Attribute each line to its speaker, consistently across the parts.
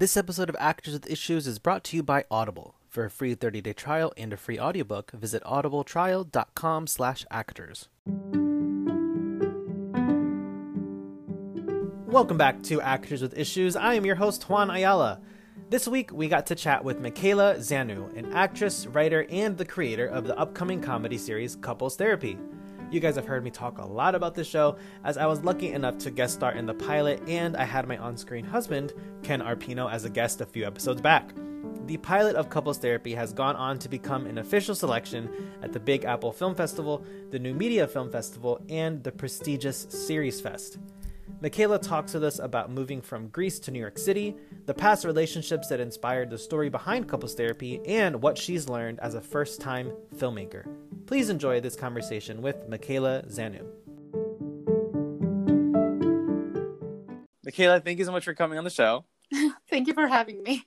Speaker 1: This episode of Actors with Issues is brought to you by Audible. For a free 30-day trial and a free audiobook, visit audibletrial.com slash actors. Welcome back to Actors with Issues. I am your host, Juan Ayala. This week, we got to chat with Michaela Zanu, an actress, writer, and the creator of the upcoming comedy series Couples Therapy. You guys have heard me talk a lot about this show, as I was lucky enough to guest star in the pilot, and I had my on screen husband, Ken Arpino, as a guest a few episodes back. The pilot of Couples Therapy has gone on to become an official selection at the Big Apple Film Festival, the New Media Film Festival, and the prestigious Series Fest. Michaela talks with us about moving from Greece to New York City, the past relationships that inspired the story behind couples therapy, and what she's learned as a first time filmmaker. Please enjoy this conversation with Michaela Zanu. Michaela, thank you so much for coming on the show.
Speaker 2: thank you for having me.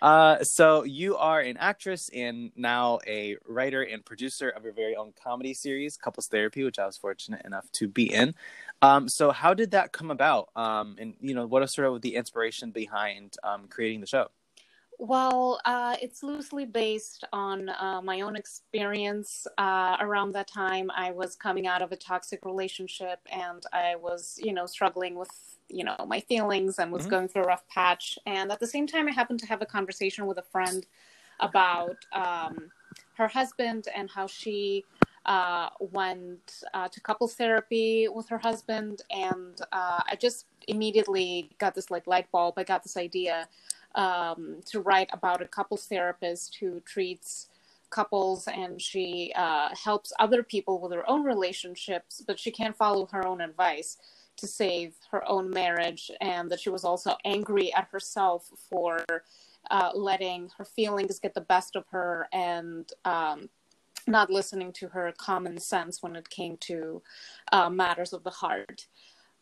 Speaker 1: Uh, so you are an actress and now a writer and producer of your very own comedy series, Couples Therapy, which I was fortunate enough to be in. Um, so how did that come about? Um, and you know, what is sort of the inspiration behind um, creating the show?
Speaker 2: Well, uh, it's loosely based on uh, my own experience. Uh, around that time, I was coming out of a toxic relationship, and I was, you know, struggling with, you know, my feelings and was mm-hmm. going through a rough patch. And at the same time, I happened to have a conversation with a friend about um, her husband and how she uh, went uh, to couples therapy with her husband, and uh, I just immediately got this like light bulb. I got this idea um, to write about a couples therapist who treats couples and she uh, helps other people with their own relationships, but she can't follow her own advice to save her own marriage, and that she was also angry at herself for. Uh, letting her feelings get the best of her and um, not listening to her common sense when it came to uh, matters of the heart.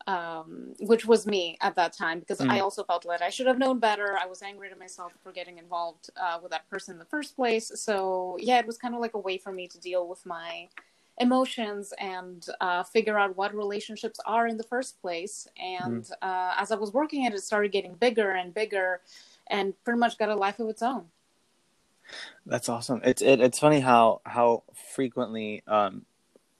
Speaker 2: Um, which was me at that time because mm. I also felt that I should have known better. I was angry at myself for getting involved uh, with that person in the first place. So yeah, it was kind of like a way for me to deal with my emotions and uh, figure out what relationships are in the first place. And mm. uh, as I was working at it, it started getting bigger and bigger, and pretty much got a life of its own.
Speaker 1: That's awesome. It's it, it's funny how how frequently um,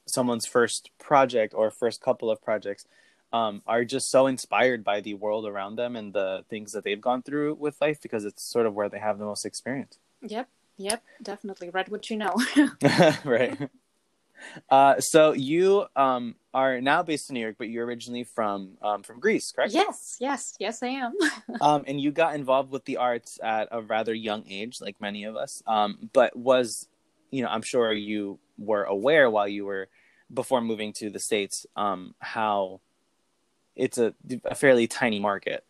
Speaker 1: someone's first project or first couple of projects um, are just so inspired by the world around them and the things that they've gone through with life because it's sort of where they have the most experience.
Speaker 2: Yep, yep, definitely. Read what you know.
Speaker 1: right. Uh, so you um, are now based in New York, but you're originally from um, from Greece, correct?
Speaker 2: Yes, yes, yes, I am.
Speaker 1: um, and you got involved with the arts at a rather young age, like many of us. Um, but was, you know, I'm sure you were aware while you were before moving to the states um, how it's a, a fairly tiny market.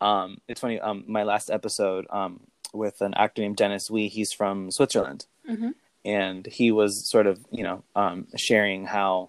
Speaker 1: Um, it's funny. Um, my last episode um, with an actor named Dennis Wee, he's from Switzerland. Mm-hmm and he was sort of you know um, sharing how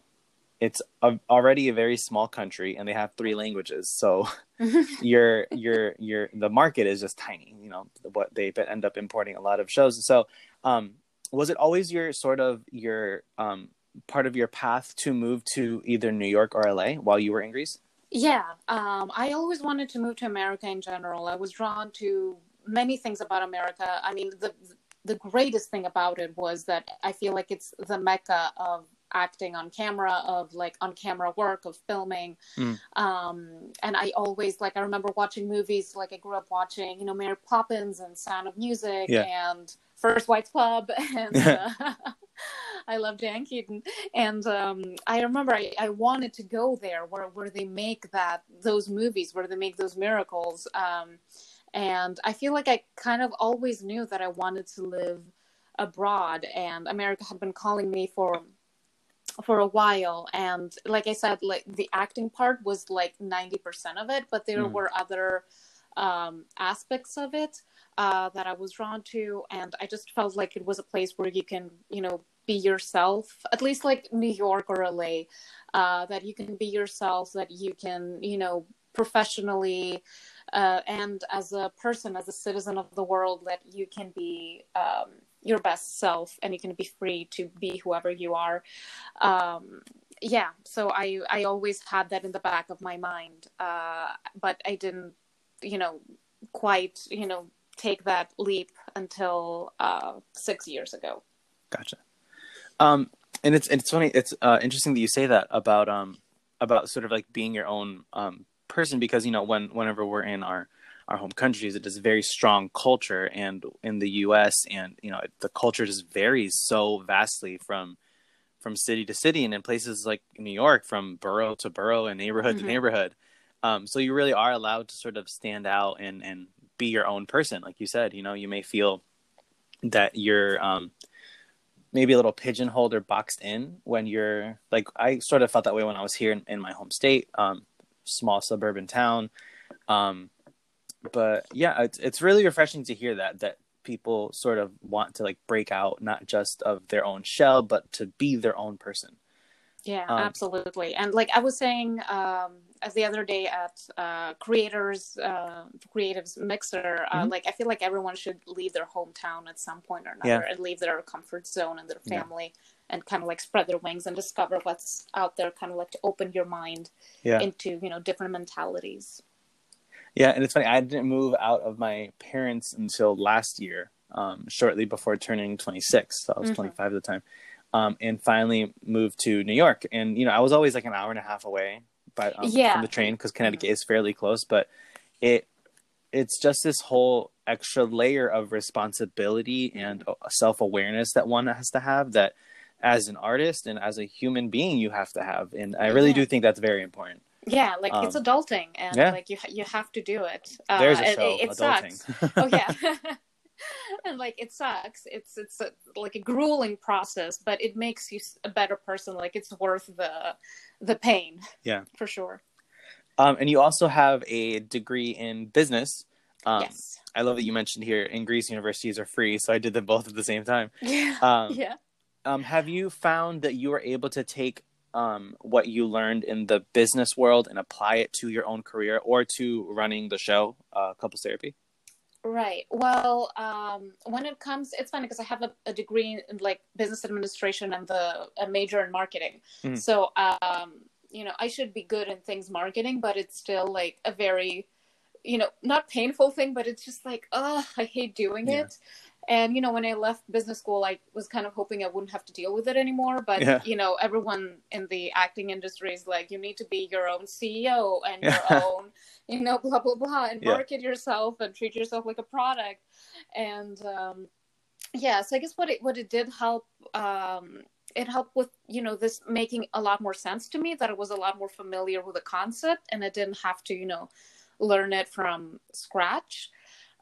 Speaker 1: it's a, already a very small country and they have three languages. So your your your the market is just tiny you know what they end up importing a lot of shows. So um, was it always your sort of your um, part of your path to move to either new york or la while you were in greece?
Speaker 2: Yeah um, i always wanted to move to america in general. I was drawn to many things about america. I mean the the greatest thing about it was that I feel like it's the mecca of acting on camera of like on camera work of filming mm. um and i always like i remember watching movies like i grew up watching you know mary poppins and sound of music yeah. and first white club and uh, i love diane keaton and um i remember I, I wanted to go there where where they make that those movies where they make those miracles um and I feel like I kind of always knew that I wanted to live abroad, and America had been calling me for for a while and like i said like the acting part was like 90% of it but there mm. were other um, aspects of it uh, that i was drawn to and i just felt like it was a place where you can you know be yourself at least like new york or la uh, that you can be yourself that you can you know professionally uh, and as a person, as a citizen of the world, that you can be um, your best self and you can be free to be whoever you are. Um, yeah, so I I always had that in the back of my mind, uh, but I didn't, you know, quite you know take that leap until uh, six years ago.
Speaker 1: Gotcha. Um, and it's it's funny. It's uh, interesting that you say that about um about sort of like being your own um person because you know when whenever we're in our our home countries it is a very strong culture. And in the US and you know the culture just varies so vastly from from city to city and in places like New York from borough to borough and neighborhood mm-hmm. to neighborhood. Um, so you really are allowed to sort of stand out and and be your own person. Like you said you know you may feel that you're um, maybe a little pigeonholed or boxed in when you're like I sort of felt that way when I was here in, in my home state, um, small suburban town. Um, but yeah, it's it's really refreshing to hear that that people sort of want to like break out not just of their own shell, but to be their own person.
Speaker 2: Yeah, um, absolutely. And like I was saying, um, as the other day at uh, creators uh, creatives mixer uh, mm-hmm. like i feel like everyone should leave their hometown at some point or another yeah. and leave their comfort zone and their family yeah. And kind of like spread their wings and discover what's out there kind of like to open your mind yeah. into you know different mentalities
Speaker 1: yeah and it's funny i didn't move out of my parents until last year um, shortly before turning 26 so i was mm-hmm. 25 at the time um, and finally moved to new york and you know i was always like an hour and a half away by um, yeah. from the train because Connecticut mm-hmm. is fairly close, but it it's just this whole extra layer of responsibility and uh, self awareness that one has to have that as an artist and as a human being you have to have, and I really yeah. do think that's very important.
Speaker 2: Yeah, like um, it's adulting, and yeah. like you you have to do it. Uh, There's a show, it, it sucks. oh yeah. and like it sucks it's it's a, like a grueling process but it makes you a better person like it's worth the the pain
Speaker 1: yeah
Speaker 2: for sure
Speaker 1: um, and you also have a degree in business um, yes i love that you mentioned here in greece universities are free so i did them both at the same time
Speaker 2: yeah um, yeah
Speaker 1: um, have you found that you were able to take um, what you learned in the business world and apply it to your own career or to running the show uh, couples therapy
Speaker 2: Right. Well, um, when it comes, it's funny because I have a, a, degree in like business administration and the a major in marketing. Mm. So, um, you know, I should be good in things marketing, but it's still like a very, you know, not painful thing, but it's just like, oh, I hate doing yeah. it. And you know, when I left business school, I was kind of hoping I wouldn't have to deal with it anymore. But yeah. you know, everyone in the acting industry is like, you need to be your own CEO and your own, you know, blah blah blah, and yeah. market yourself and treat yourself like a product. And um, yeah, so I guess what it what it did help. Um, it helped with you know this making a lot more sense to me that it was a lot more familiar with the concept and I didn't have to you know learn it from scratch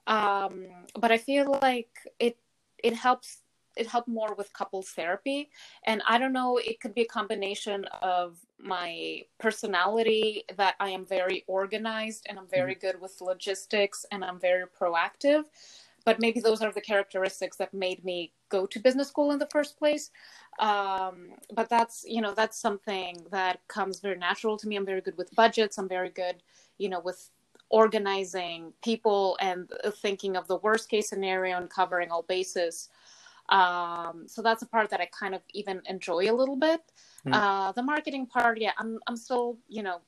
Speaker 2: um, but I feel like it it helps it helped more with couples therapy. And i don't know it could be a combination of my personality that i am very organized and i'm very mm-hmm. good with logistics and i'm very proactive. But maybe those are the characteristics that made me go to business school in the first place. Um, but that's you know that's something that comes very natural to me. I'm very good with budgets. I'm very good you know with organizing people and thinking of the worst case scenario and covering all bases. Um, so that's a part that I kind of even enjoy a little bit. Mm. Uh, the marketing part, yeah, I'm I'm still you know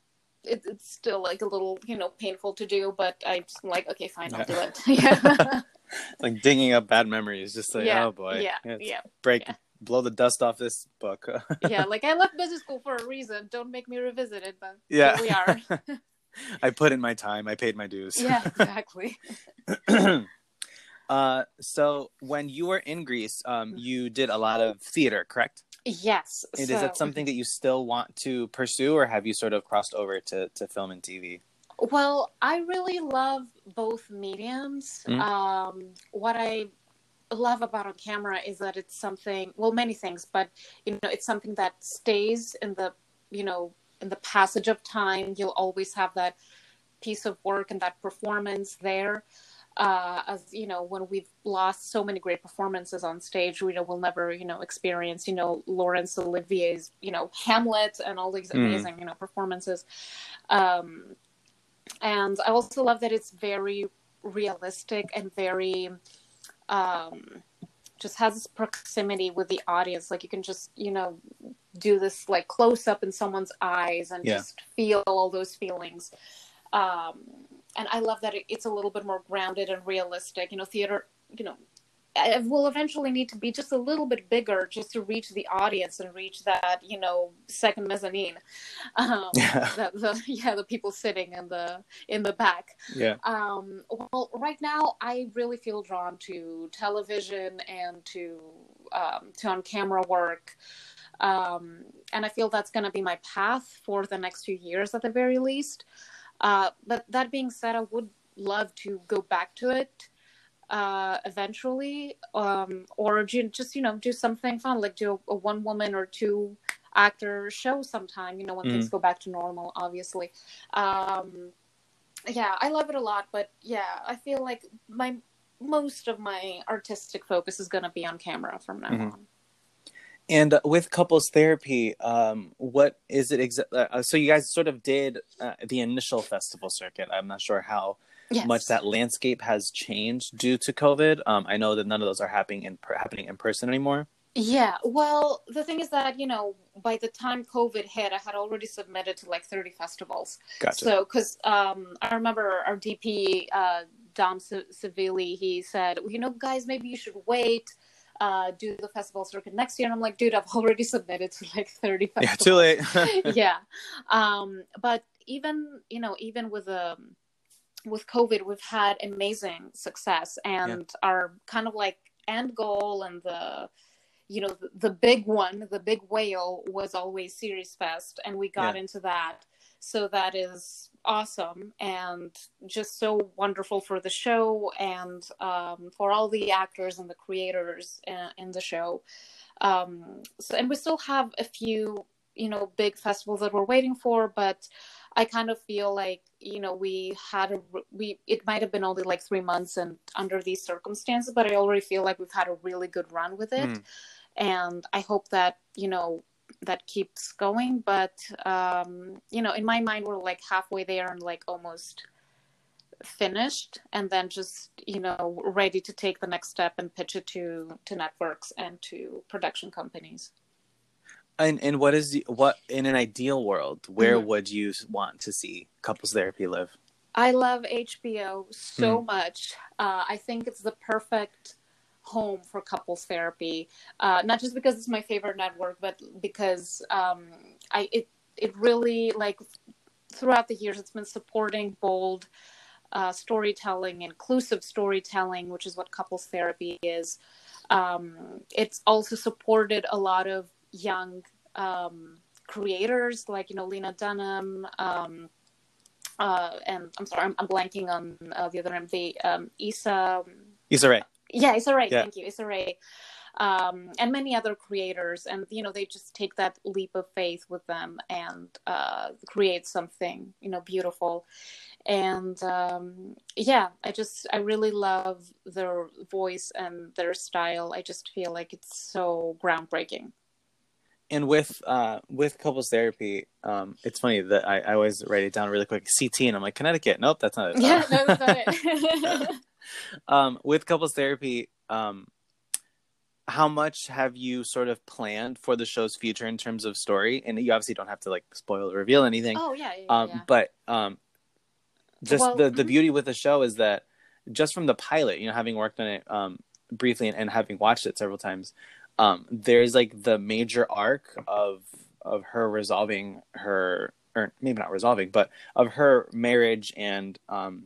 Speaker 2: it, it's still like a little you know painful to do, but I'm just like okay, fine, I'll do it. yeah.
Speaker 1: like digging up bad memories, just like
Speaker 2: yeah,
Speaker 1: oh boy,
Speaker 2: yeah, yeah,
Speaker 1: break.
Speaker 2: Yeah.
Speaker 1: Blow the dust off this book.
Speaker 2: yeah, like I left business school for a reason. Don't make me revisit it, but yeah, we are.
Speaker 1: I put in my time. I paid my dues.
Speaker 2: Yeah, exactly.
Speaker 1: uh, so when you were in Greece, um, you did a lot of theater, correct?
Speaker 2: Yes.
Speaker 1: And so... is that something that you still want to pursue, or have you sort of crossed over to, to film and TV?
Speaker 2: Well, I really love both mediums. Mm-hmm. Um, what I love about on camera is that it's something, well, many things, but you know, it's something that stays in the, you know, in the passage of time, you'll always have that piece of work and that performance there. Uh, as you know, when we've lost so many great performances on stage, we know we'll never, you know, experience, you know, Laurence Olivier's, you know, Hamlet and all these hmm. amazing, mm. you know, performances. Um, and I also love that it's very realistic and very um, just has this proximity with the audience. Like you can just, you know, do this like close up in someone's eyes and yeah. just feel all those feelings. Um, and I love that it, it's a little bit more grounded and realistic. You know, theater, you know, it will eventually need to be just a little bit bigger just to reach the audience and reach that you know second mezzanine um yeah. The, the, yeah the people sitting in the in the back
Speaker 1: yeah
Speaker 2: um well right now i really feel drawn to television and to um to on camera work um and i feel that's going to be my path for the next few years at the very least uh but that being said i would love to go back to it uh, eventually, um, or just you know do something fun, like do a, a one woman or two actor show sometime. You know when mm. things go back to normal, obviously. Um, yeah, I love it a lot, but yeah, I feel like my most of my artistic focus is going to be on camera from now mm-hmm. on.
Speaker 1: And uh, with couples therapy, um, what is it exactly? Uh, so you guys sort of did uh, the initial festival circuit. I'm not sure how yes. much that landscape has changed due to COVID. Um, I know that none of those are happening in happening in person anymore.
Speaker 2: Yeah, well, the thing is that you know, by the time COVID hit, I had already submitted to like 30 festivals.
Speaker 1: Gotcha.
Speaker 2: So, because um, I remember our DP uh, Dom Civilli, he said, you know, guys, maybe you should wait. Uh, do the festival circuit next year. And I'm like, dude, I've already submitted to like 30 festivals.
Speaker 1: Yeah, too late.
Speaker 2: yeah. Um, but even, you know, even with um, with COVID, we've had amazing success, and yeah. our kind of like end goal and the you know the, the, big one, the big whale was always Series Fest, and we got yeah. into that. So that is awesome and just so wonderful for the show and um, for all the actors and the creators in, in the show. Um, so, and we still have a few, you know, big festivals that we're waiting for, but I kind of feel like you know we had a we it might have been only like three months and under these circumstances, but I already feel like we've had a really good run with it, mm. and I hope that you know that keeps going. But um, you know, in my mind, we're like halfway there and like almost finished and then just you know ready to take the next step and pitch it to to networks and to production companies
Speaker 1: and and what is the, what in an ideal world, where mm-hmm. would you want to see couples therapy live?
Speaker 2: I love HBO so mm. much. Uh, I think it's the perfect home for couples therapy. Uh, not just because it's my favorite network, but because um, I it it really like throughout the years it's been supporting bold uh, storytelling, inclusive storytelling, which is what couples therapy is. Um, it's also supported a lot of young um, creators like you know Lena Dunham. Um, uh, and I'm sorry, I'm, I'm blanking on uh, the other name. The um, Issa.
Speaker 1: Issa Rae.
Speaker 2: Yeah, it's all right. Yeah. Thank you, it's all right. Um, and many other creators, and you know they just take that leap of faith with them and uh, create something you know beautiful. And um, yeah, I just I really love their voice and their style. I just feel like it's so groundbreaking.
Speaker 1: And with uh with couples therapy um it's funny that I, I always write it down really quick. Ct and i'm like connecticut. Nope that's not it.
Speaker 2: Yeah no, that's not it
Speaker 1: um with couples therapy um how much have you sort of planned for the show's future in terms of story and you obviously don't have to like spoil or reveal anything
Speaker 2: oh yeah, yeah,
Speaker 1: um
Speaker 2: yeah.
Speaker 1: but um just well, the the mm-hmm. beauty with the show is that just from the pilot you know having worked on it um briefly and, and having watched it several times um, there's like the major arc of of her resolving her or maybe not resolving, but of her marriage and um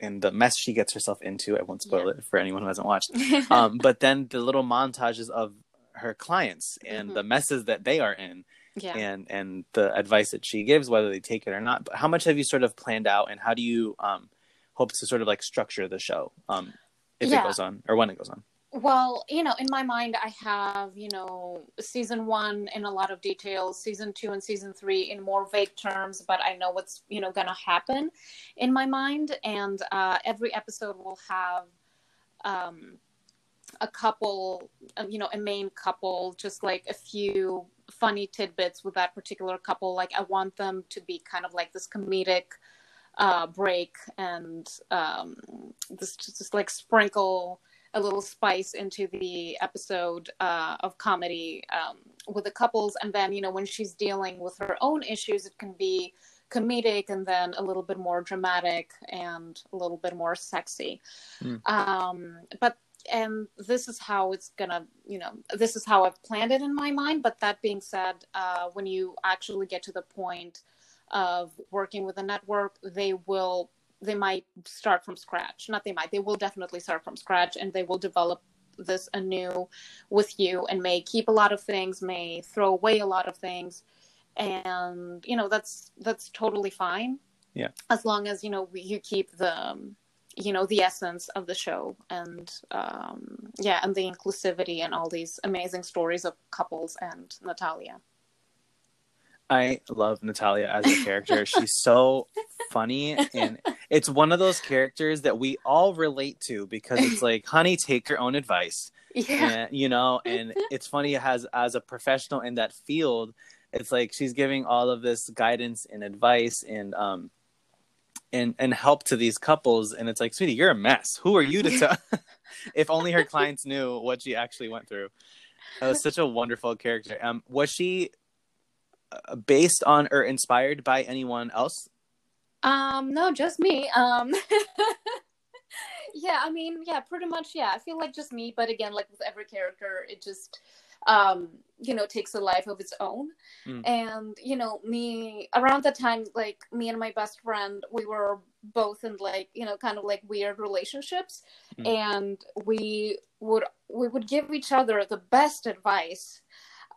Speaker 1: and the mess she gets herself into. I won't spoil yeah. it for anyone who hasn't watched. um, but then the little montages of her clients and mm-hmm. the messes that they are in. Yeah. And and the advice that she gives, whether they take it or not. But how much have you sort of planned out, and how do you um, hope to sort of like structure the show um, if yeah. it goes on or when it goes on?
Speaker 2: Well, you know, in my mind, I have, you know, season one in a lot of details, season two and season three in more vague terms, but I know what's, you know, going to happen in my mind. And uh, every episode will have um, a couple, um, you know, a main couple, just like a few funny tidbits with that particular couple. Like, I want them to be kind of like this comedic uh, break and um, this just, just like sprinkle a little spice into the episode uh, of comedy um, with the couples and then you know when she's dealing with her own issues it can be comedic and then a little bit more dramatic and a little bit more sexy. Mm. Um, but and this is how it's gonna you know this is how i've planned it in my mind but that being said uh, when you actually get to the point of working with a network they will they might start from scratch. Not they might they will definitely start from scratch and they will develop this anew with you and may keep a lot of things may throw away a lot of things. And you know that's that's totally fine.
Speaker 1: Yeah.
Speaker 2: As long as you know you keep the um, you know the essence of the show and um yeah and the inclusivity and all these amazing stories of couples and natalia
Speaker 1: I love Natalia as a character. She's so funny and it's one of those characters that we all relate to because it's like, honey, take your own advice. Yeah. And, you know, and it's funny as as a professional in that field, it's like she's giving all of this guidance and advice and um and and help to these couples and it's like, sweetie, you're a mess. Who are you to tell if only her clients knew what she actually went through. That was such a wonderful character. Um was she based on or inspired by anyone else?
Speaker 2: Um, no, just me. Um, yeah, I mean, yeah, pretty much. Yeah, I feel like just me. But again, like with every character, it just, um, you know, takes a life of its own. Mm. And you know, me around that time, like me and my best friend, we were both in like you know, kind of like weird relationships, mm. and we would we would give each other the best advice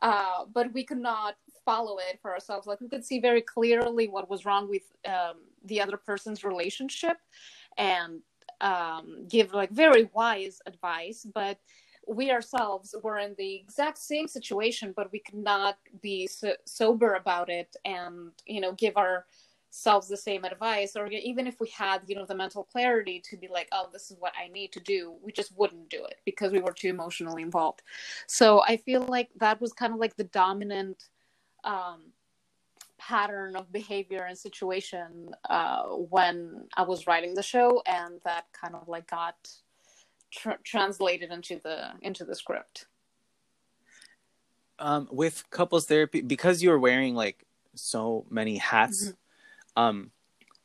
Speaker 2: uh, but we could not follow it for ourselves. Like we could see very clearly what was wrong with um, the other person's relationship, and um, give like very wise advice. But we ourselves were in the exact same situation, but we could not be so- sober about it, and you know, give our selves the same advice or even if we had you know the mental clarity to be like oh this is what i need to do we just wouldn't do it because we were too emotionally involved so i feel like that was kind of like the dominant um, pattern of behavior and situation uh, when i was writing the show and that kind of like got tr- translated into the into the script
Speaker 1: um, with couples therapy because you were wearing like so many hats mm-hmm um,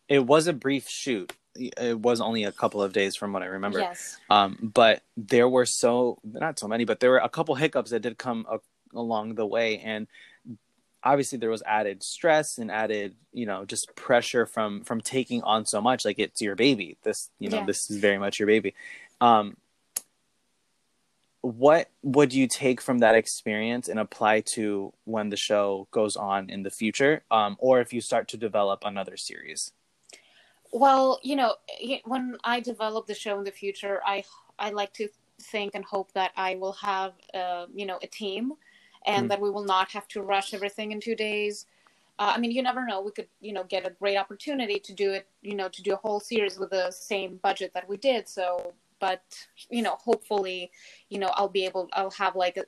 Speaker 1: it was a brief shoot. It was only a couple of days from what I remember.
Speaker 2: Yes.
Speaker 1: Um, but there were so not so many, but there were a couple hiccups that did come a- along the way, and obviously there was added stress and added you know just pressure from from taking on so much like it's your baby. This you know yeah. this is very much your baby. Um what would you take from that experience and apply to when the show goes on in the future um, or if you start to develop another series?
Speaker 2: Well you know when i develop the show in the future i i like to think and hope that i will have uh, you know a team and mm. that we will not have to rush everything in two days. Uh, i mean you never know. We could you know get a great opportunity to do it you know to do a whole series with the same budget that we did. So but you know hopefully you know i'll be able i'll have like a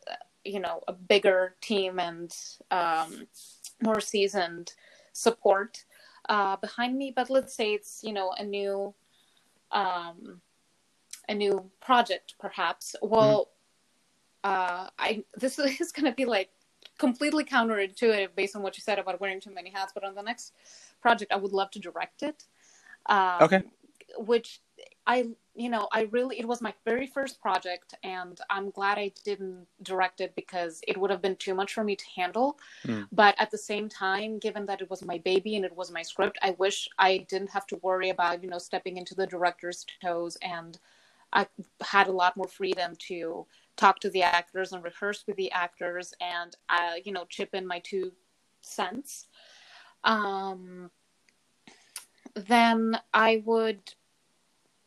Speaker 2: you know a bigger team and um, more seasoned support uh, behind me. But let's say it's you know a new um, a new project perhaps. Well mm-hmm. Uh, i this is going to be like completely counterintuitive based on what you said about wearing too many hats but on the next project i would love to direct it
Speaker 1: um, okay
Speaker 2: which I, you know, I really, it was my very first project, and I'm glad I didn't direct it because it would have been too much for me to handle. Mm. But at the same time, given that it was my baby and it was my script, I wish I didn't have to worry about, you know, stepping into the director's toes, and I had a lot more freedom to talk to the actors and rehearse with the actors, and, uh, you know, chip in my two cents. Um, then I would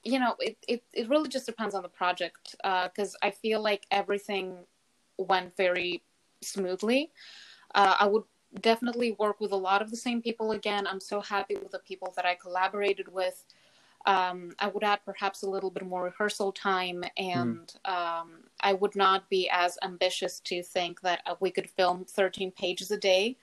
Speaker 2: you know, it, it, it really just depends on the project because uh, I feel like everything went very smoothly. Uh, I would definitely work with a lot of the same people again. I'm so happy with the people that I collaborated with. Um, I would add perhaps a little bit more rehearsal time, and mm. um, I would not be as ambitious to think that uh, we could film 13 pages a day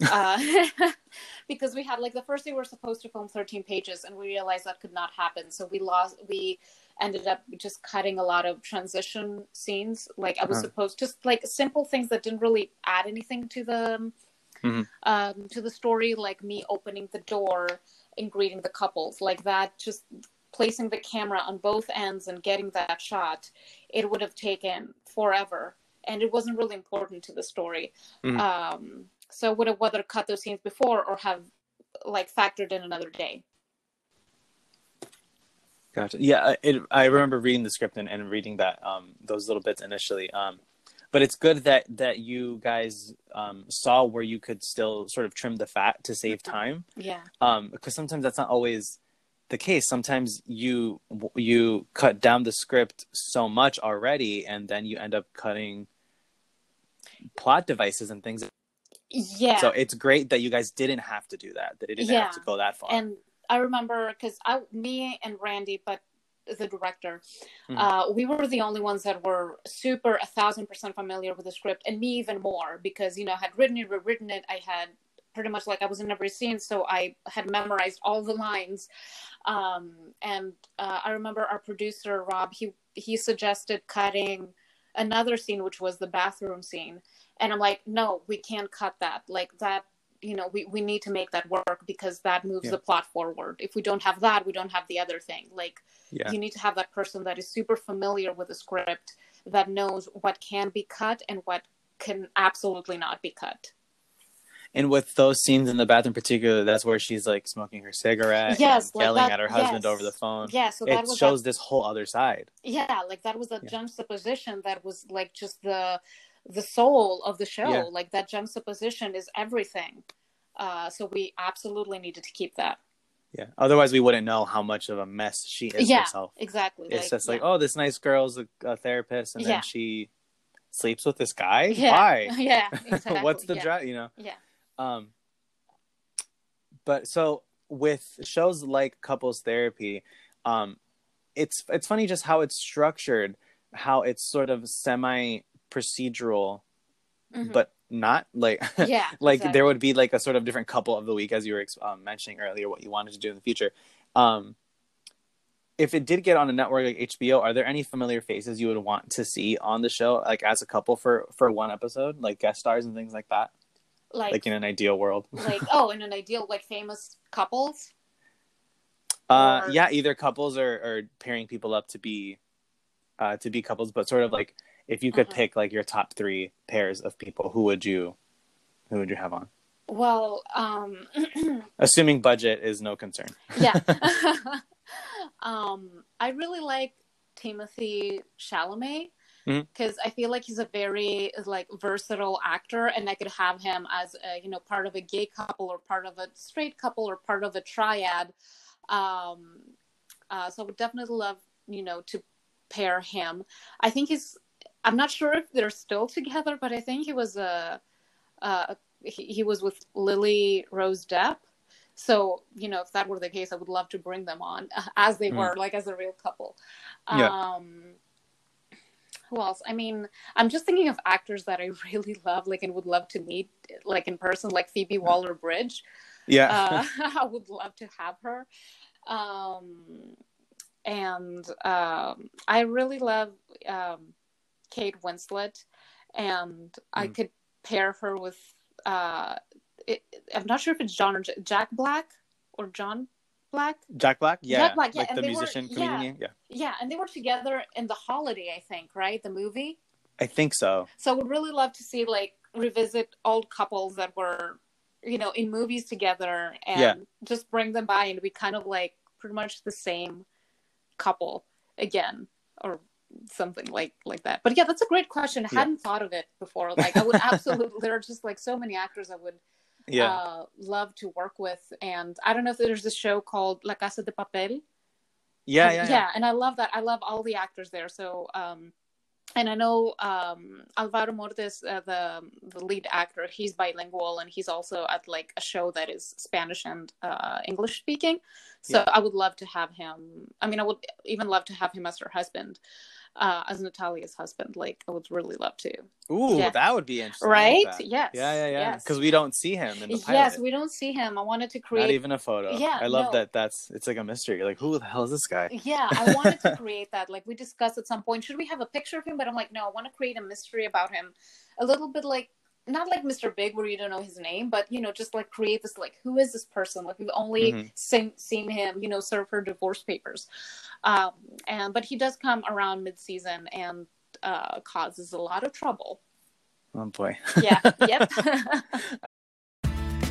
Speaker 2: uh, because we had like the first day we were supposed to film 13 pages and we realized that could not happen so we lost we ended up just cutting a lot of transition scenes like i was uh-huh. supposed just like simple things that didn't really add anything to the
Speaker 1: Mhm.
Speaker 2: um, to the story, like me opening the door and greeting the couples, like that, just placing the camera on both ends and getting that shot, it would have taken forever, and it wasn't really important to the story.
Speaker 1: Mhm.
Speaker 2: Um, so would have whether cut those scenes before or have like factored in another day.
Speaker 1: Gotcha. Yeah, I- it, I remember reading the script and, and reading that um, those little bits initially. Um, but it's good that that you guys um, saw where you could still sort of trim the fat to save time.
Speaker 2: Yeah.
Speaker 1: Um, because sometimes that's not always the case. Sometimes you you cut down the script so much already, and then you end up cutting plot devices and things.
Speaker 2: Yeah.
Speaker 1: So it's great that you guys didn't have to do that. That it didn't
Speaker 2: Yeah.
Speaker 1: have to go that far.
Speaker 2: and I remember because I, me and Randy, but the director,
Speaker 1: Mhm.
Speaker 2: uh, we were the only ones that were super a thousand percent familiar with the script, and me even more because you know I had written it, rewritten it. I had pretty much like I was in every scene, so I had memorized all the lines. Um, and uh, I remember our producer Rob, he he suggested cutting another scene, which was the bathroom scene, and I'm like, no, we can't cut that. Like that you know we, we need to make that work because that moves
Speaker 1: Yeah.
Speaker 2: the plot forward if we don't have that we don't have the other thing like
Speaker 1: yeah.
Speaker 2: you need to have that person that is super familiar with the script that knows what can be cut and what can absolutely not be cut
Speaker 1: And with those scenes in the bathroom, in particular, that's where she's like smoking her cigarette,
Speaker 2: Yes,
Speaker 1: and
Speaker 2: like
Speaker 1: yelling
Speaker 2: that-
Speaker 1: at her husband
Speaker 2: yes.
Speaker 1: over the phone.
Speaker 2: yeah so that
Speaker 1: it
Speaker 2: was
Speaker 1: shows
Speaker 2: that,
Speaker 1: this whole other side.
Speaker 2: yeah like that was a
Speaker 1: Yeah.
Speaker 2: juxtaposition that was like just the the soul of the show
Speaker 1: Yeah.
Speaker 2: like that juxtaposition is everything uh so we absolutely needed to keep that
Speaker 1: Yeah. Otherwise, we wouldn't know how much of a mess she is
Speaker 2: yeah
Speaker 1: herself.
Speaker 2: exactly
Speaker 1: It's just like,
Speaker 2: yeah.
Speaker 1: oh, this nice girl's a, a therapist, and
Speaker 2: Yeah.
Speaker 1: then she sleeps with this guy.
Speaker 2: yeah
Speaker 1: Why?
Speaker 2: yeah exactly.
Speaker 1: What's the
Speaker 2: yeah.
Speaker 1: drive? You know.
Speaker 2: yeah
Speaker 1: Um. But so with shows like couples therapy, um, it's it's funny just how it's structured, how it's sort of semi procedural,
Speaker 2: Mhm.
Speaker 1: but not like
Speaker 2: yeah
Speaker 1: like
Speaker 2: exactly.
Speaker 1: there would be like a sort of different couple of the week as you were um, mentioning earlier what you wanted to do in the future um if it did get on a network like hbo are there any familiar faces you would want to see on the show like as a couple for for one episode like guest stars and things like that
Speaker 2: like
Speaker 1: like in an ideal world
Speaker 2: like oh in an ideal like famous couples
Speaker 1: uh
Speaker 2: Or-
Speaker 1: yeah either couples or or pairing people up to be uh to be couples but sort of like if you could
Speaker 2: Mhm.
Speaker 1: pick like your top three pairs of people who would you who would you have on?
Speaker 2: Well um
Speaker 1: assuming budget is no concern.
Speaker 2: Yeah. Um i really like timothée chalamet because i feel like he's a very like versatile actor and i could have him as a, you know part of a gay couple or part of a straight couple or part of a triad. Um uh, so i would definitely love you know to pair him. I think he's i'm not sure if they're still together but i think he was a uh, he, he was with lily rose depp so you know if that were the case i would love to bring them on as they
Speaker 1: Mm.
Speaker 2: were like as a real couple
Speaker 1: Yeah.
Speaker 2: um who else i mean i'm just thinking of actors that i really love like and would love to meet like in person like phoebe waller bridge
Speaker 1: yeah
Speaker 2: uh, I would love to have her. Um, and um, I really love um, Kate Winslet, and I
Speaker 1: Mm.
Speaker 2: could pair her with. Uh, it, I'm not sure if it's John or J- Jack Black or John Black.
Speaker 1: Jack Black, yeah,
Speaker 2: Jack Black, yeah,
Speaker 1: like
Speaker 2: and
Speaker 1: the
Speaker 2: they were-
Speaker 1: musician
Speaker 2: yeah.
Speaker 1: yeah.
Speaker 2: Yeah, and they were together in The Holiday, I think, right? The movie.
Speaker 1: I think so.
Speaker 2: So I would really love to see like revisit old couples that were, you know, in movies together and
Speaker 1: Yeah.
Speaker 2: just bring them by and be kind of like pretty much the same couple again or something like like that. But yeah, that's a great question. I
Speaker 1: Yeah.
Speaker 2: hadn't thought of it before. Like I would absolutely there are just like so many actors I would
Speaker 1: Yeah,
Speaker 2: uh, love to work with and I don't know if there's a show called La Casa de Papel
Speaker 1: yeah,
Speaker 2: and-
Speaker 1: yeah, yeah.
Speaker 2: and I love that. I love all the actors there. So, um, and I know um, Alvaro Mortes, uh, the the lead actor, he's bilingual and he's also at like a show that is Spanish and uh, English speaking. So
Speaker 1: Yeah.
Speaker 2: I would love to have him. I mean, I would even love to have him as her husband, uh, as Natalia's husband. Like, I would really love to.
Speaker 1: Ooh,
Speaker 2: Yeah.
Speaker 1: that would be interesting.
Speaker 2: Right?
Speaker 1: like.
Speaker 2: Yes.
Speaker 1: Yeah, yeah, yeah.
Speaker 2: Yes.
Speaker 1: Because we don't see him in the pilot.
Speaker 2: Yes, we don't see him. I wanted to create.
Speaker 1: Not even a photo.
Speaker 2: Yeah,
Speaker 1: I love
Speaker 2: no.
Speaker 1: that. That's it's like a mystery. You're like, who the hell is this guy?
Speaker 2: yeah i wanted to create that like we discussed at some point should we have a picture of him but i'm like no i want to create a mystery about him a little bit like not like Mr. Big where you don't know his name, but you know, just like create this like who is this person? Like we've only mm-hmm. seen seen him, you know, serve her divorce papers. Um, and but he does come around mid season and uh, causes a lot of trouble.
Speaker 1: Oh boy.
Speaker 2: yeah. Yep.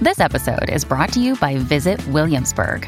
Speaker 3: this episode is brought to you by Visit Williamsburg.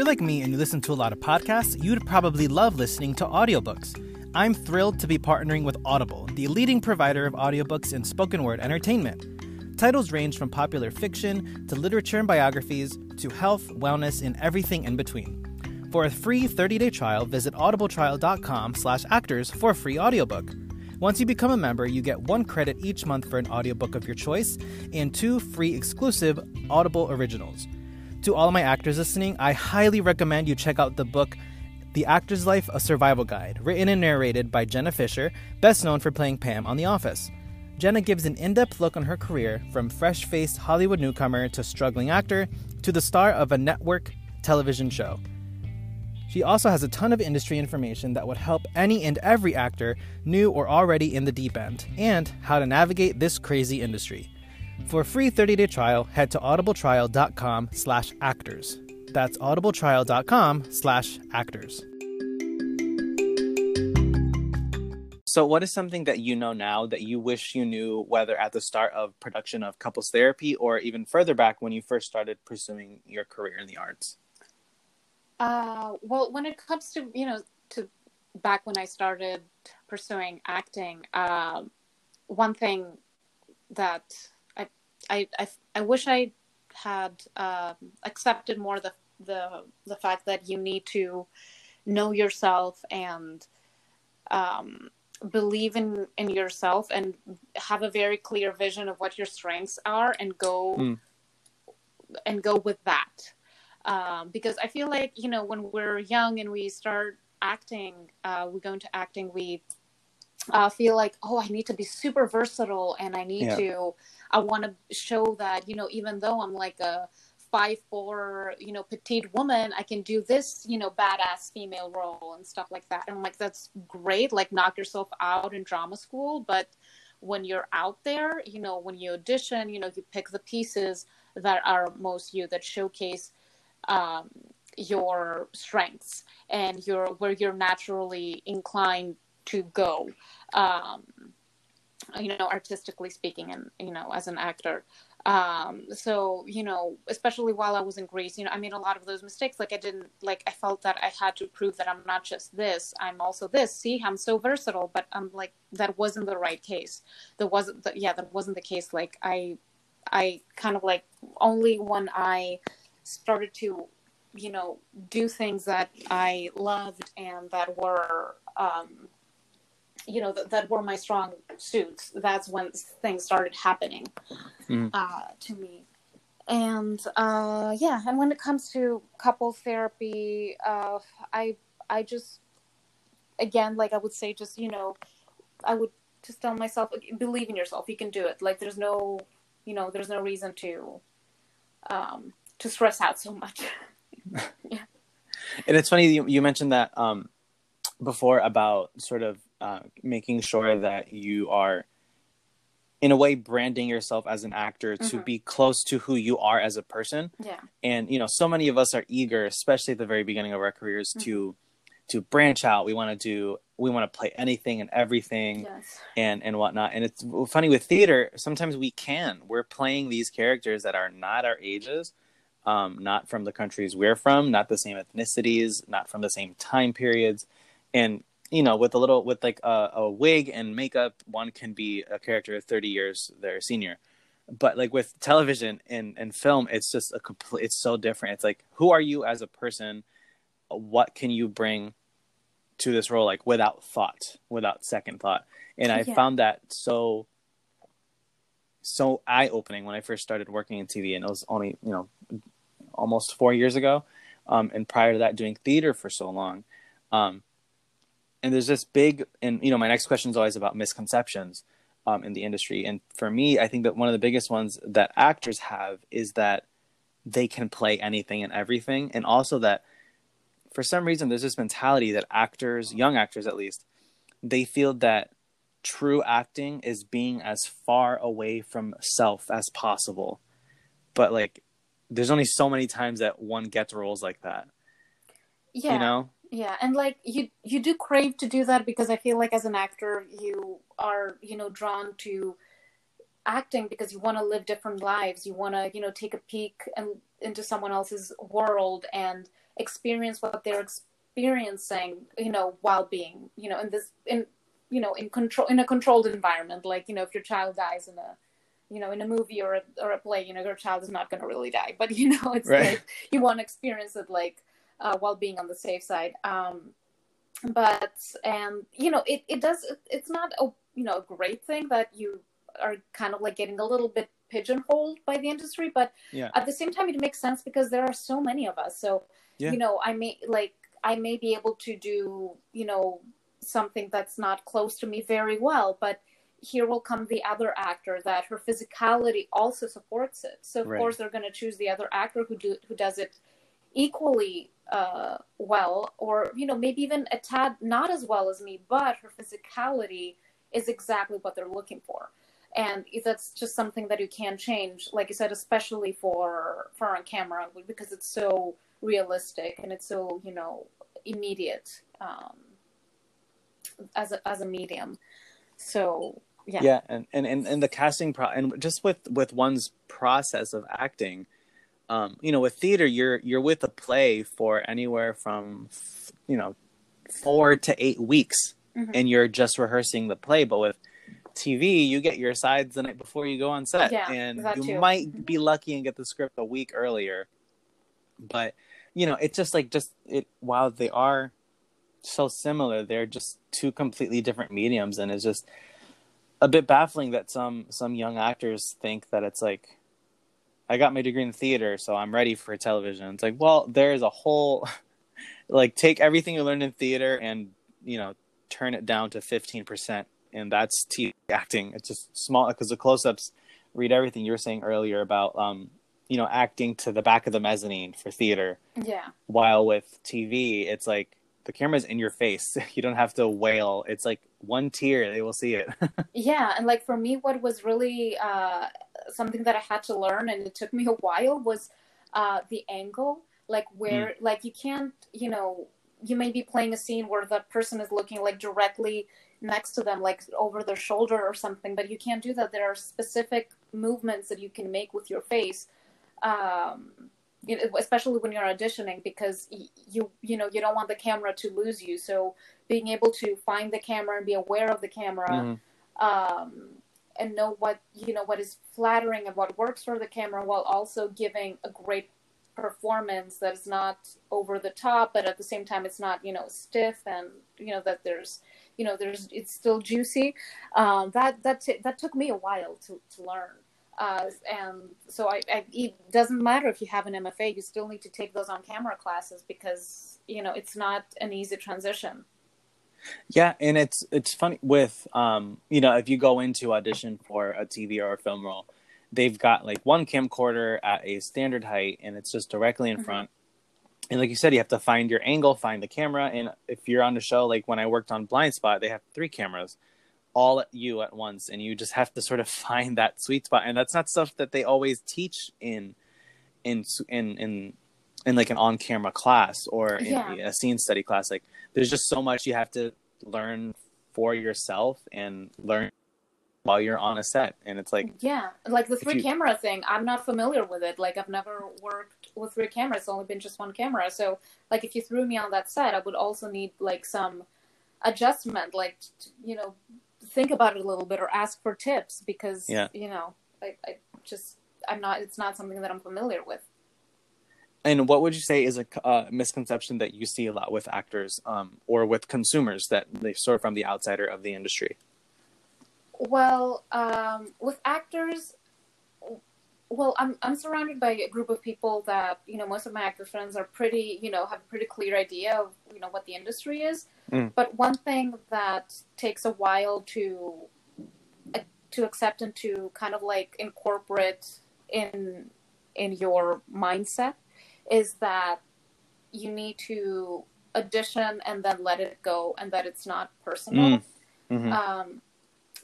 Speaker 4: you're like me and you listen to a lot of podcasts, you'd probably love listening to audiobooks. I'm thrilled to be partnering with Audible, the leading provider of audiobooks and spoken word entertainment. Titles range from popular fiction to literature and biographies to health, wellness, and everything in between. For a free 30-day trial, visit audibletrial.com slash actors for a free audiobook. Once you become a member, you get one credit each month for an audiobook of your choice and two free exclusive Audible originals. To all of my actors listening, I highly recommend you check out the book The Actor's Life A Survival Guide, written and narrated by Jenna Fischer, best known for playing Pam on The Office. Jenna gives an in depth look on her career from fresh faced Hollywood newcomer to struggling actor to the star of a network television show. She also has a ton of industry information that would help any and every actor, new or already in the deep end, and how to navigate this crazy industry. For a free 30-day trial, head to audibletrial.com slash actors. That's audibletrial.com slash actors.
Speaker 1: So, what is something that you know now that you wish you knew, whether at the start of production of couples therapy or even further back when you first started pursuing your career in the arts?
Speaker 2: Uh, well, when it comes to you know to back when I started pursuing acting, uh, one thing that I I I, wish I had uh, accepted more the the the fact that you need to know yourself and um, believe in in yourself and have a very clear vision of what your strengths are and go mm. and go with that um, because I feel like you know when we're young and we start acting, uh, we go into acting, we uh, feel like oh I need to be super versatile and I need yeah. to I want to show that you know even though I'm like a five four you know petite woman I can do this you know badass female role and stuff like that. And I'm like that's great like knock yourself out in drama school. But when you're out there you know when you audition you know you pick the pieces that are most you that showcase um, your strengths and your where you're naturally inclined to go. Um, you know artistically speaking and you know as an actor. Um so you know especially while i was in greece you know i made a lot of those mistakes. Like i didn't like i felt that i had to prove that i'm not just this i'm also this. See i'm so versatile but i'm like that wasn't the right case. That wasn't the, yeah that wasn't the case. Like i i kind of like only when i started to you know do things that i loved and that were um, you know that, that were my strong suits that's when things started happening mm. uh, to me and uh, yeah and when it comes to couple therapy uh, i i just again like i would say just you know i would just tell myself believe in yourself you can do it like there's no you know there's no reason to um to stress out so much. yeah.
Speaker 1: And it's funny you, you mentioned that um, before about sort of uh, making sure that you are, in a way, branding yourself as an actor mm-hmm. to be close to who you are as a person.
Speaker 2: Yeah.
Speaker 1: And you know, so many of us are eager, especially at the very beginning of our careers, mm-hmm. to to branch out. We want to do we want to play anything and everything
Speaker 2: yes.
Speaker 1: and and whatnot. And it's funny with theater, sometimes we can. We're playing these characters that are not our ages, um, not from the countries we're from, not the same ethnicities, not from the same time periods, and you know, with a little with like a, a wig and makeup, one can be a character thirty years their senior. But like with television and, and film, it's just a complete. It's so different. It's like, who are you as a person? What can you bring to this role, like without thought, without second thought? And I yeah. found that so so eye opening when I first started working in TV, and it was only you know almost four years ago, um, and prior to that, doing theater for so long. Um, and there's this big, and you know, my next question is always about misconceptions um, in the industry. And for me, I think that one of the biggest ones that actors have is that they can play anything and everything, and also that for some reason there's this mentality that actors, young actors at least, they feel that true acting is being as far away from self as possible. But like there's only so many times that one gets roles like that.
Speaker 2: Yeah.
Speaker 1: You know?
Speaker 2: Yeah, and like you you do crave to do that because I feel like as an actor you are, you know, drawn to acting because you want to live different lives. You want to, you know, take a peek and into someone else's world and experience what they're experiencing, you know, while being, you know, in this in you know, in control in a controlled environment like, you know, if your child dies in a you know, in a movie or a, or a play, you know, your child is not going to really die, but you know, it's
Speaker 1: Right.
Speaker 2: like you want to experience it like uh, while being on the safe side. Um, but and you know, it it does. It's not a you know a great thing that you are kind of like getting a little bit pigeonholed by the industry, but
Speaker 1: Yeah.
Speaker 2: at the same time, it makes sense because there are so many of us. So
Speaker 1: Yeah.
Speaker 2: you know, I may like I may be able to do you know something that's not close to me very well, but here will come the other actor that her physicality also supports it. So of
Speaker 1: Right.
Speaker 2: course they're going to choose the other actor who do who does it equally uh, well, or you know maybe even a tad not as well as me, but her physicality is exactly what they're looking for. And that's just something that you can change, like you said, especially for for on camera, because it's so realistic and it's so you know immediate um, as a as a medium. So yeah,
Speaker 1: yeah and, and and and the casting pro and just with with one's process of acting um you know with theater you're you're with a play for anywhere from you know four to eight weeks
Speaker 2: Mhm.
Speaker 1: and you're just rehearsing the play but with tv you get your sides the night before you go on set
Speaker 2: Yeah,
Speaker 1: and you
Speaker 2: too.
Speaker 1: might be lucky and get the script a week earlier but you know it's just like just it while they are so similar they're just two completely different mediums and it's just a bit baffling that some some young actors think that it's like I got my degree in theater, so I'm ready for television. It's like, well, there's a whole like take everything you learned in theater and you know turn it down to 15%, and that's TV acting. It's just small because the close-ups read everything you were saying earlier about um you know acting to the back of the mezzanine for theater,
Speaker 2: yeah,
Speaker 1: while with TV it's like the camera's in your face. You don't have to wail. It's like one tear, they will see it.
Speaker 2: yeah. And like for me, what was really uh, something that I had to learn, and it took me a while, was uh, the angle. Like where, like you can't, you know, you may be playing a scene where the person is looking like directly next to them, like over their shoulder or something, but you can't do that. There are specific movements that you can make with your face. Um, you know, especially when you're auditioning because you you know you don't want the camera to lose you so being able to find the camera and be aware of the camera
Speaker 1: Mhm.
Speaker 2: um, and know what you know what is flattering and what works for the camera while also giving a great performance that is not over the top but at the same time it's not you know stiff and you know that there's you know there's it's still juicy. Um, that that t- that took me a while to, to learn. Uh, and so I, I it doesn't matter if you have an MFA you still need to take those on camera classes because you know it's not an easy transition
Speaker 1: Yeah, and it's it's funny with um you know if you go into audition for a TV or a film role, they've got like one camcorder at a standard height and it's just directly in
Speaker 2: Mhm.
Speaker 1: front. And like you said, you have to find your angle, find the camera, and if you're on the show, like when I worked on Blindspot, they have three cameras, all at you at once, and you just have to sort of find that sweet spot. And that's not stuff that they always teach in in in in in like an on-camera class or in
Speaker 2: Yeah.
Speaker 1: a scene study class. Like there's just so much you have to learn for yourself and learn while you're on a set and it's like
Speaker 2: Yeah, like the three
Speaker 1: you-
Speaker 2: camera thing, I'm not familiar with it. Like I've never worked with three cameras; it's only been just one camera. So, like if you threw me on that set, I would also need like some adjustment, like t- you know, think about it a little bit or ask for tips because
Speaker 1: Yeah.
Speaker 2: you know, I, I just I'm not. It's not something that I'm familiar with.
Speaker 1: And what would you say is a uh, misconception that you see a lot with actors um, or with consumers that they sort of from the outsider of the industry
Speaker 2: Well, um, with actors, well, I'm I'm surrounded by a group of people that you know most of my actor friends are pretty you know have a pretty clear idea of you know what the industry is.
Speaker 1: Mm.
Speaker 2: But one thing that takes a while to uh, to accept and to kind of like incorporate in in your mindset is that you need to audition and then let it go and that it's not personal.
Speaker 1: Mm. Mhm.
Speaker 2: Um,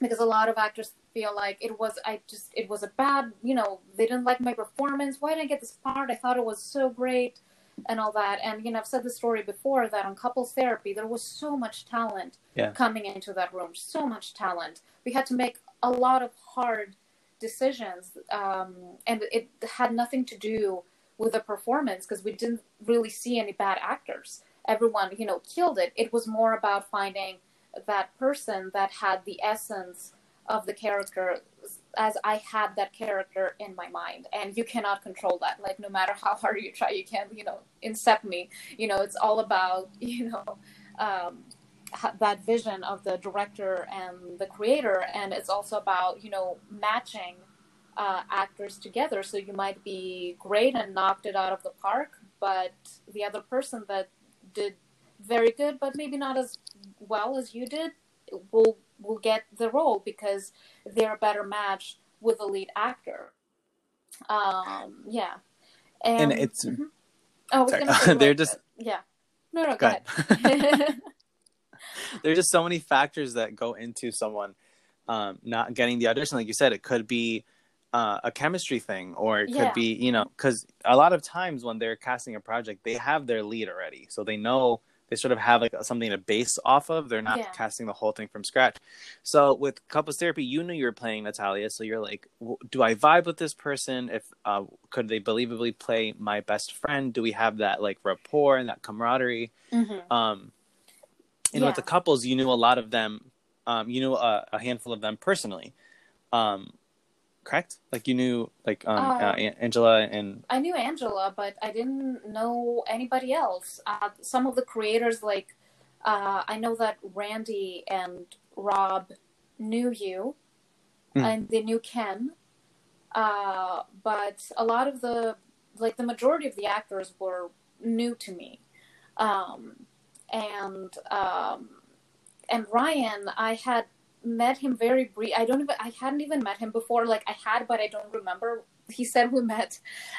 Speaker 2: because a lot of actors feel like it was I just it was a bad you know they didn't like my performance why did I get this part I thought it was so great and all that and you know I've said the story before that on couples therapy there was so much talent
Speaker 1: Yeah.
Speaker 2: coming into that room so much talent we had to make a lot of hard decisions um, and it had nothing to do with the performance because we didn't really see any bad actors everyone you know killed it it was more about finding that person that had the essence of the character as I had that character in my mind. And you cannot control that. Like no matter how hard you try, you can't, you know, incept me. You know, it's all about, you know, um, that vision of the director and the creator. And it's also about, you know, matching uh, actors together. So you might be great and knocked it out of the park, but the other person that did very good, but maybe not as well as you did, will will get the role because they're a better match with the lead actor. Um, yeah,
Speaker 1: And it's-
Speaker 2: Mhm. Oh, I was
Speaker 1: Sorry.
Speaker 2: gonna say,
Speaker 1: They're just-
Speaker 2: uh, yeah. No, no, go,
Speaker 1: Go
Speaker 2: ahead.
Speaker 1: There's just so many factors that go into someone um, not getting the audition. Like you said, it could be uh, a chemistry thing, or it could
Speaker 2: Yeah.
Speaker 1: be, you know, because a lot of times when they're casting a project, they have their lead already, so they know they sort of have like something to base off of. They're not
Speaker 2: Yeah.
Speaker 1: casting the whole thing from scratch. So with couples therapy, you knew you were playing Natalia, so you're like, w- do I vibe with this person? If uh, could they believably play my best friend? Do we have that like rapport and that camaraderie?
Speaker 2: Mhm.
Speaker 1: um and with the couples you knew a lot of them um you knew a, a handful of them personally um correct like you knew like um
Speaker 2: Uh,
Speaker 1: uh, angela and
Speaker 2: I knew Angela, but I didn't know anybody else. Uh, some of the creators, like uh, I know that Randy and Rob knew you,
Speaker 1: Mhm.
Speaker 2: and they knew Ken. Uh, but a lot of the, like the majority of the actors were new to me, um, and um, and Ryan, I had met him very brief. I don't even. I hadn't even met him before. Like I had, but I don't remember. He said we met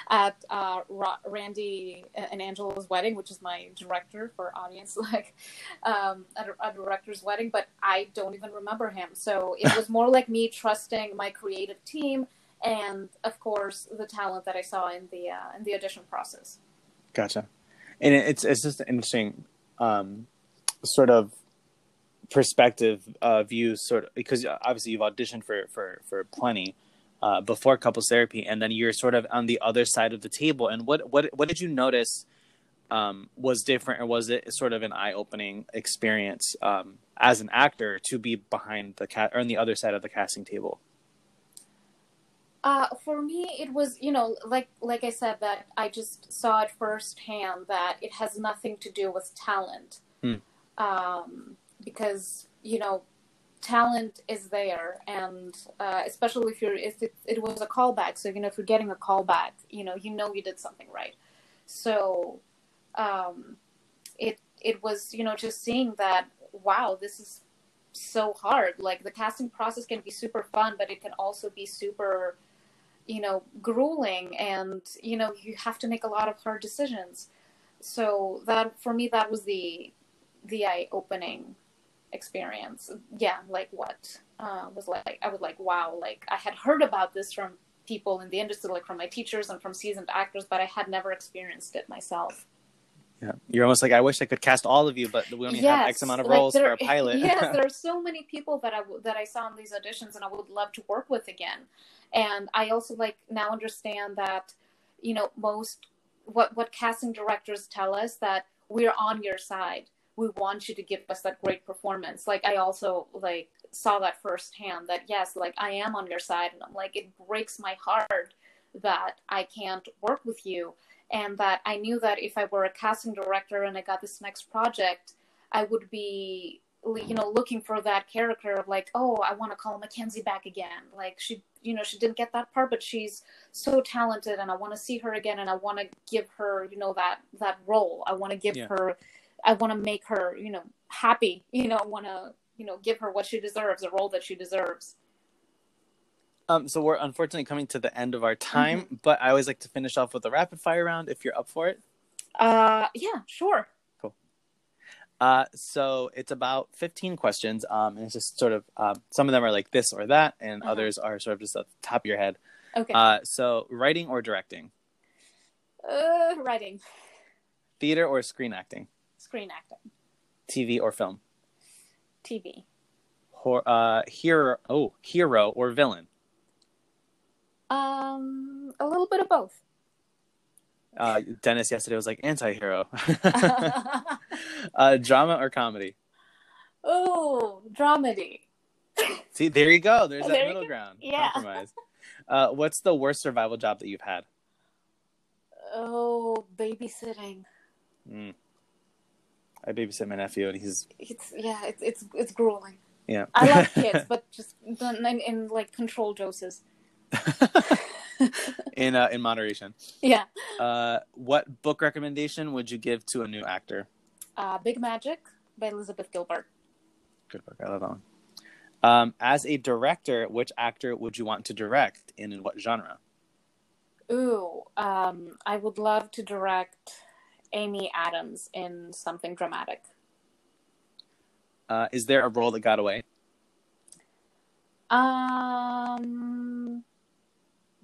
Speaker 2: at uh, Ra- Randy and Angela's wedding, which is my director for audience, like um, at a, a director's wedding. But I don't even remember him. So it was more like me trusting my creative team, and of course the talent that I saw in the uh, in the audition process.
Speaker 1: gotcha and it's it's just interesting um sort of perspective uh views sort of because obviously you've auditioned for for for plenty uh before couples therapy and then you're sort of on the other side of the table. And what what what did you notice um was different or was it sort of an eye-opening experience um as an actor to be behind the cat or on the other side of the casting table?
Speaker 2: Uh, for me, it was you know like like I said that I just saw it firsthand that it has nothing to do with talent,
Speaker 1: Hmm.
Speaker 2: um, because you know talent is there, and uh, especially if you're if it, it was a callback, so you know if you're getting a callback, you know you know you did something right. So, um, it it was you know just seeing that wow this is so hard. Like the casting process can be super fun but it can also be super you know grueling and you know you have to make a lot of hard decisions. So that for me that was the the eye opening experience yeah like what uh, was like i was like wow like i had heard about this from people in the industry like from my teachers and from seasoned actors but i had never experienced it myself
Speaker 1: yeah you're almost like i wish i could cast all of you but we only have x amount of roles
Speaker 2: there,
Speaker 1: for a pilot
Speaker 2: yes, there are so many people that I that I saw in these auditions, and I would love to work with again. And I also like now understand that, you know, most what what casting directors tell us that we're on your side. We want you to give us that great performance. Like I also like saw that firsthand. That yes, like I am on your side, and I'm like it breaks my heart that I can't work with you and that I knew that if I were a casting director and I got this next project, I would be you know looking for that character of like oh i want to call mackenzie back again like she you know she didn't get that part but she's so talented and i want to see her again and i want to give her you know that that role i want to give
Speaker 1: Yeah.
Speaker 2: her i want to make her you know happy you know I want to you know give her what she deserves a role that she deserves
Speaker 1: Um, so we're unfortunately coming to the end of our time, but I always like to finish off with a rapid fire round if you're up for it.
Speaker 2: uh yeah sure Cool.
Speaker 1: Uh, so it's about 15 questions. Um, and it's just sort of, uh, some of them are like this or that, and
Speaker 2: Uh-huh.
Speaker 1: others are sort of just at the top of your head.
Speaker 2: okay
Speaker 1: Uh, so writing or directing,
Speaker 2: uh writing
Speaker 1: theater or screen acting,
Speaker 2: screen acting
Speaker 1: TV or film,
Speaker 2: tv
Speaker 1: Hor- uh, hero, oh, hero or villain,
Speaker 2: um a little bit of both
Speaker 1: uh, Dennis yesterday was like anti-hero, uh, drama or comedy.
Speaker 2: oh dramedy
Speaker 1: See, there you go. There's that
Speaker 2: There
Speaker 1: middle ground.
Speaker 2: Yeah.
Speaker 1: Compromise. Uh, what's the worst survival job that you've had?
Speaker 2: oh babysitting
Speaker 1: Mm. I babysit my nephew, and he's
Speaker 2: it's yeah it's it's, it's grueling
Speaker 1: yeah.
Speaker 2: i love kids but just in, in, in like controlled doses
Speaker 1: in uh, in moderation.
Speaker 2: yeah
Speaker 1: Uh, what book recommendation would you give to a new actor?
Speaker 2: uh big magic by elizabeth gilbert
Speaker 1: Good book. I love that one. Um, as a director, which actor would you want to direct, and in what genre?
Speaker 2: ooh um i would love to direct amy adams in something dramatic
Speaker 1: Uh, is there a role that got away?
Speaker 2: Um,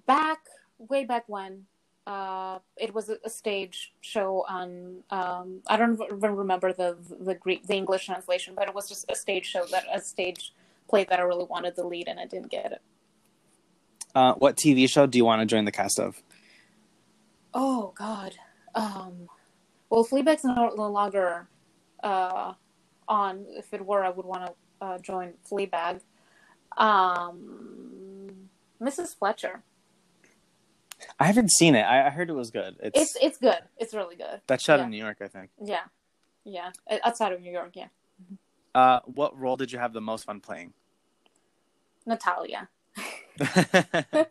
Speaker 2: back way back when, uh, it was a, stage show on. Um, I don't even remember the the Greek the English translation, but it was just a stage show that a stage play that I really wanted the lead, and I didn't get it.
Speaker 1: Uh, what TV show do you want to join the cast of?
Speaker 2: Oh God. Um, well, Fleabag's no, no longer uh, on. If it were, I would want to uh, join Fleabag. Um, Mrs. Fletcher.
Speaker 1: I haven't seen it. I, I heard it was good. It's,
Speaker 2: It's it's good. It's really good.
Speaker 1: that's shot
Speaker 2: yeah.
Speaker 1: in New York, I think.
Speaker 2: Yeah, yeah. Uh, Outside of New York, yeah.
Speaker 1: Uh, what role did you have the most fun playing?
Speaker 2: Natalia.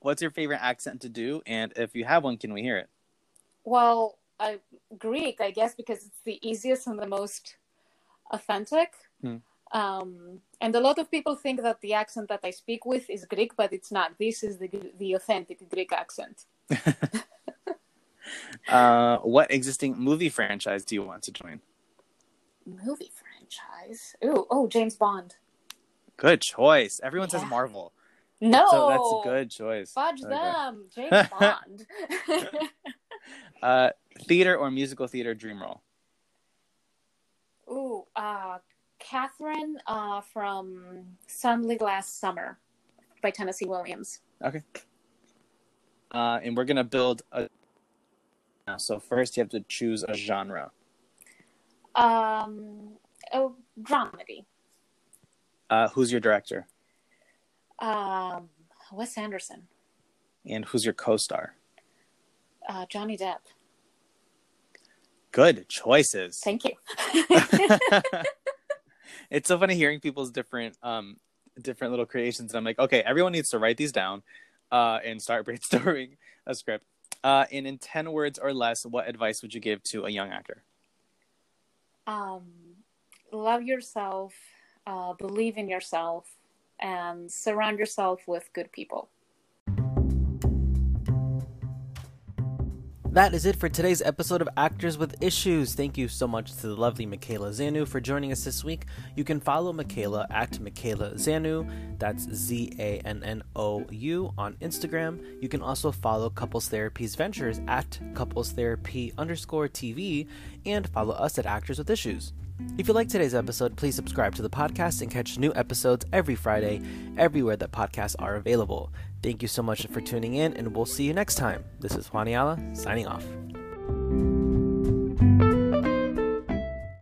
Speaker 1: What's your favorite accent to do? And if you have one, can we hear it?
Speaker 2: Well, I Greek, I guess, because it's the easiest and the most authentic.
Speaker 1: Hmm.
Speaker 2: Um, and a lot of people think that the accent that I speak with is Greek, but it's not. This is the the authentic Greek accent.
Speaker 1: Uh, what existing movie franchise do you want to join?
Speaker 2: Movie franchise. Ooh, oh, James Bond.
Speaker 1: Good choice. Everyone says Marvel.
Speaker 2: No,
Speaker 1: So that's a good choice.
Speaker 2: Fudge
Speaker 1: Okay.
Speaker 2: them, James Bond.
Speaker 1: Uh, theater or musical theater dream role?
Speaker 2: Ooh, uh, Catherine uh, from Suddenly Last Summer by Tennessee Williams.
Speaker 1: Okay. Uh, and we're gonna build a. So first, you have to choose a genre.
Speaker 2: Um, oh, dramedy.
Speaker 1: Uh, who's your director?
Speaker 2: Um, Wes Anderson.
Speaker 1: And who's your co-star?
Speaker 2: Uh, Johnny Depp.
Speaker 1: Good choices.
Speaker 2: Thank you.
Speaker 1: it's so funny hearing people's different um different little creations and i'm like okay everyone needs to write these down uh and start brainstorming a script uh and in 10 words or less what advice would you give to a young actor
Speaker 2: um, love yourself, uh, believe in yourself, and surround yourself with good people.
Speaker 4: That is it for today's episode of Actors with Issues. Thank you so much to the lovely Michaela Zannou for joining us this week. You can follow Michaela at Michaela Zannou, that's Z A N N O U, on Instagram. You can also follow Couples Therapy's ventures at Couples Therapy underscore TV and follow us at Actors with Issues. If you like today's episode, please subscribe to the podcast and catch new episodes every Friday, everywhere that podcasts are available. Thank you so much for tuning in, and we'll see you next time. This is Juaniala signing off.